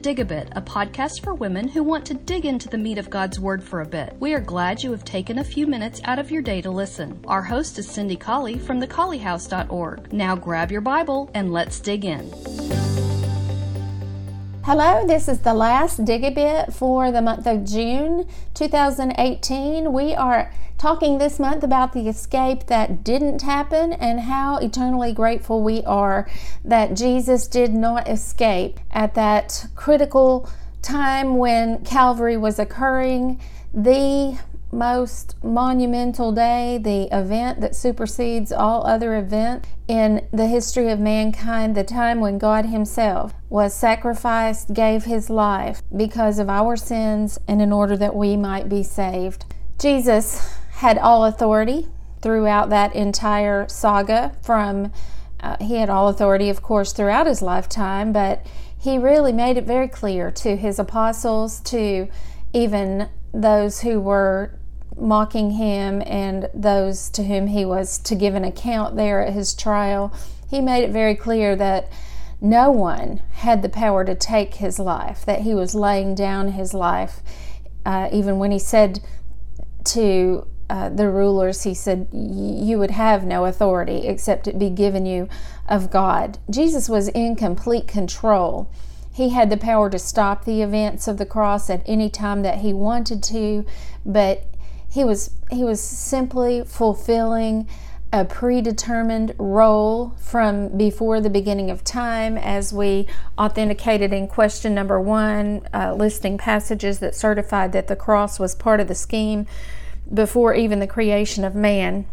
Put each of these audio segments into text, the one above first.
Dig a Bit, a podcast for women who want to dig into the meat of God's Word for a bit. We are glad you have taken a few minutes out of your day to listen. Our host is Cindy Colley from thecolleyhouse.org. Now grab your Bible and let's dig in. Hello, this is the last Dig a Bit for the month of June 2018. We are talking this month about the escape that didn't happen and how eternally grateful we are that Jesus did not escape at that critical time when Calvary was occurring. The most monumental day, the event that supersedes all other events in the history of mankind, the time when God Himself was sacrificed, gave His life because of our sins and in order that we might be saved. Jesus had all authority throughout that entire saga from uh, he had all authority of course throughout his lifetime but he really made it very clear to his apostles to even those who were mocking him and those to whom he was to give an account there at his trial he made it very clear that no one had the power to take his life that he was laying down his life uh, even when he said to uh, the rulers, he said, You would have no authority except it be given you of God. Jesus was in complete control. He had the power to stop the events of the cross at any time that he wanted to, but he was he was simply fulfilling a predetermined role from before the beginning of time, as we authenticated in question number one, uh, listing passages that certified that the cross was part of the scheme before even the creation of man.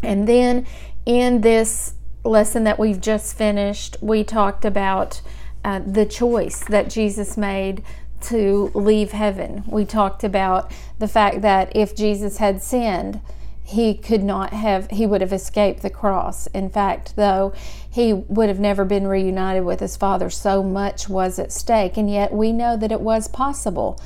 And then in this lesson that we've just finished, we talked about uh, the choice that Jesus made to leave heaven. We talked about the fact that if Jesus had sinned, he could not have, he would have escaped the cross. In fact, though, he would have never been reunited with his Father. So much was at stake. And yet we know that it was possible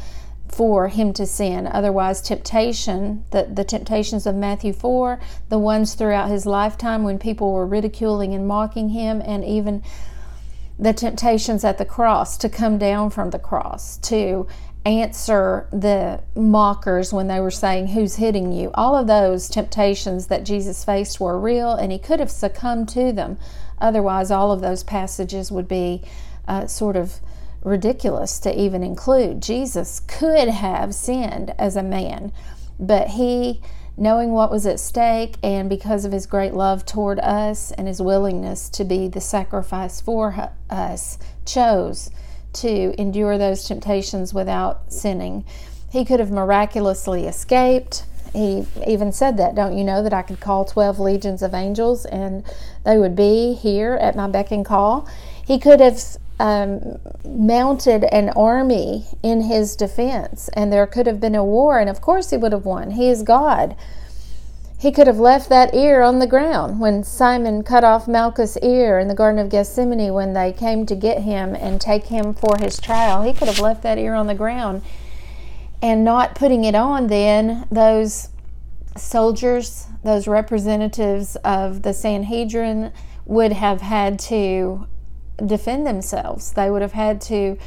for him to sin. Otherwise, temptation, the, the temptations of Matthew 4, the ones throughout his lifetime when people were ridiculing and mocking him, and even the temptations at the cross to come down from the cross, to answer the mockers when they were saying, Who's hitting you? All of those temptations that Jesus faced were real, and he could have succumbed to them. Otherwise, all of those passages would be uh, sort of ridiculous to even include. Jesus could have sinned as a man, but he, knowing what was at stake and because of his great love toward us and his willingness to be the sacrifice for us, chose to endure those temptations without sinning. He could have miraculously escaped. He even said that, don't you know, that I could call 12 legions of angels and they would be here at my beck and call. He could have um, mounted an army in his defense, and there could have been a war, and of course he would have won. He is God. He could have left that ear on the ground when Simon cut off Malchus' ear in the Garden of Gethsemane when they came to get him and take him for his trial. He could have left that ear on the ground and not putting it on then those soldiers, those representatives of the Sanhedrin would have had to defend themselves. They would have had to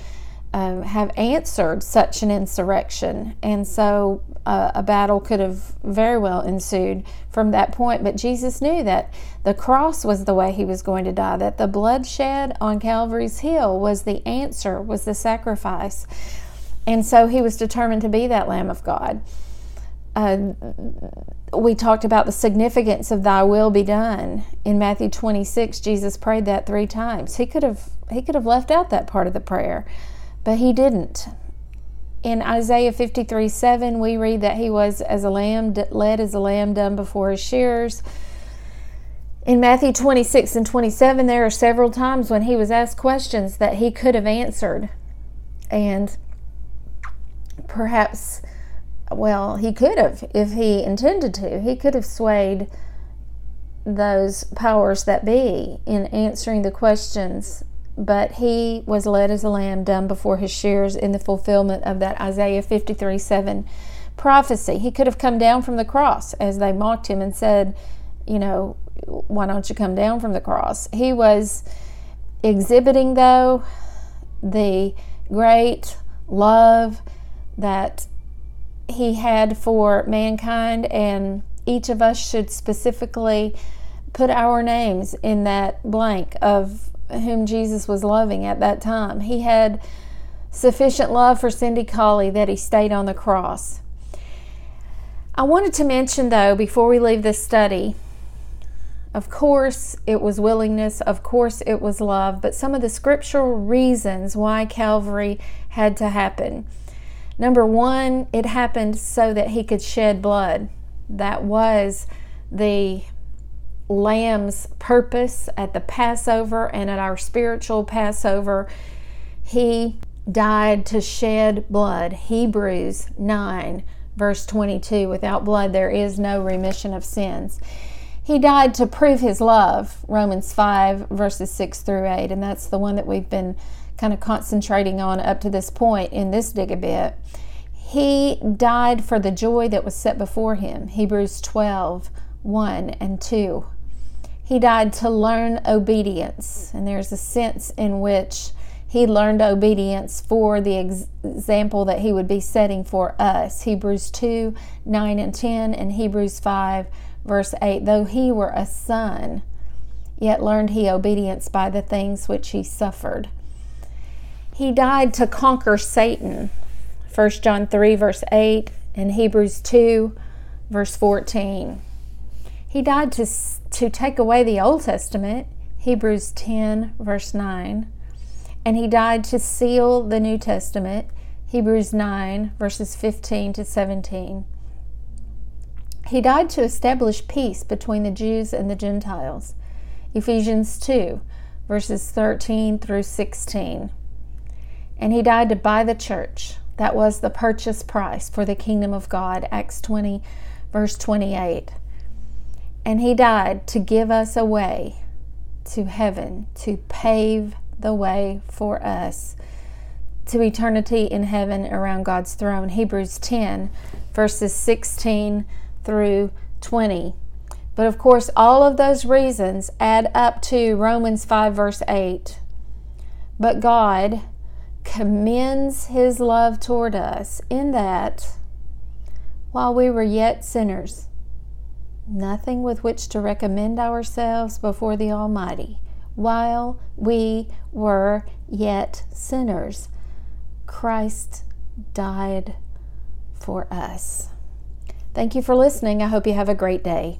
um, have answered such an insurrection. And so uh, a battle could have very well ensued from that point. But Jesus knew that the cross was the way he was going to die, that the bloodshed on Calvary's Hill was the answer, was the sacrifice. And so he was determined to be that Lamb of God. Uh, we talked about the significance of thy will be done. In Matthew 26 Jesus prayed that 3 times. He could have he could have left out that part of the prayer but he didn't. In Isaiah 53 7 we read that he was as a lamb led as a lamb done before his shearers in Matthew 26 and 27 there are several times when he was asked questions that he could have answered. And perhaps well, he could have if he intended to. He could have swayed those powers that be in answering the questions, but he was led as a lamb dumb before his shears in the fulfillment of that Isaiah 53 7 prophecy. He could have come down from the cross as they mocked him and said, You know, why don't you come down from the cross? He was exhibiting, though, the great love that he had for mankind, and each of us should specifically put our names in that blank of whom Jesus was loving at that time. He had sufficient love for Cindy Colley that he stayed on the cross. I wanted to mention, though, before we leave this study, of course, it was willingness, of course, it was love, but some of the scriptural reasons why Calvary had to happen. Number one, it happened so that he could shed blood. That was the Lamb's purpose at the Passover and at our spiritual Passover. He died to shed blood. Hebrews 9, verse 22 Without blood, there is no remission of sins. He died to prove his love, Romans 5, verses 6 through 8, and that's the one that we've been kind of concentrating on up to this point in this dig a bit. He died for the joy that was set before him, Hebrews 12, 1 and 2. He died to learn obedience, and there's a sense in which he learned obedience for the ex- example that he would be setting for us. Hebrews 2 9 and 10, and Hebrews 5 verse 8 Though he were a son, yet learned he obedience by the things which he suffered. He died to conquer Satan. 1 John 3 verse 8 and Hebrews 2 verse 14. He died to, to take away the Old Testament, Hebrews 10, verse 9. And he died to seal the New Testament, Hebrews 9, verses 15 to 17. He died to establish peace between the Jews and the Gentiles, Ephesians 2, verses 13 through 16. And he died to buy the church. That was the purchase price for the kingdom of God, Acts 20, verse 28. And he died to give us a way to heaven, to pave the way for us to eternity in heaven around God's throne. Hebrews 10, verses 16 through 20. But of course, all of those reasons add up to Romans 5, verse 8. But God commends his love toward us in that while we were yet sinners, nothing with which to recommend ourselves before the Almighty. While we were yet sinners, Christ died for us. Thank you for listening. I hope you have a great day.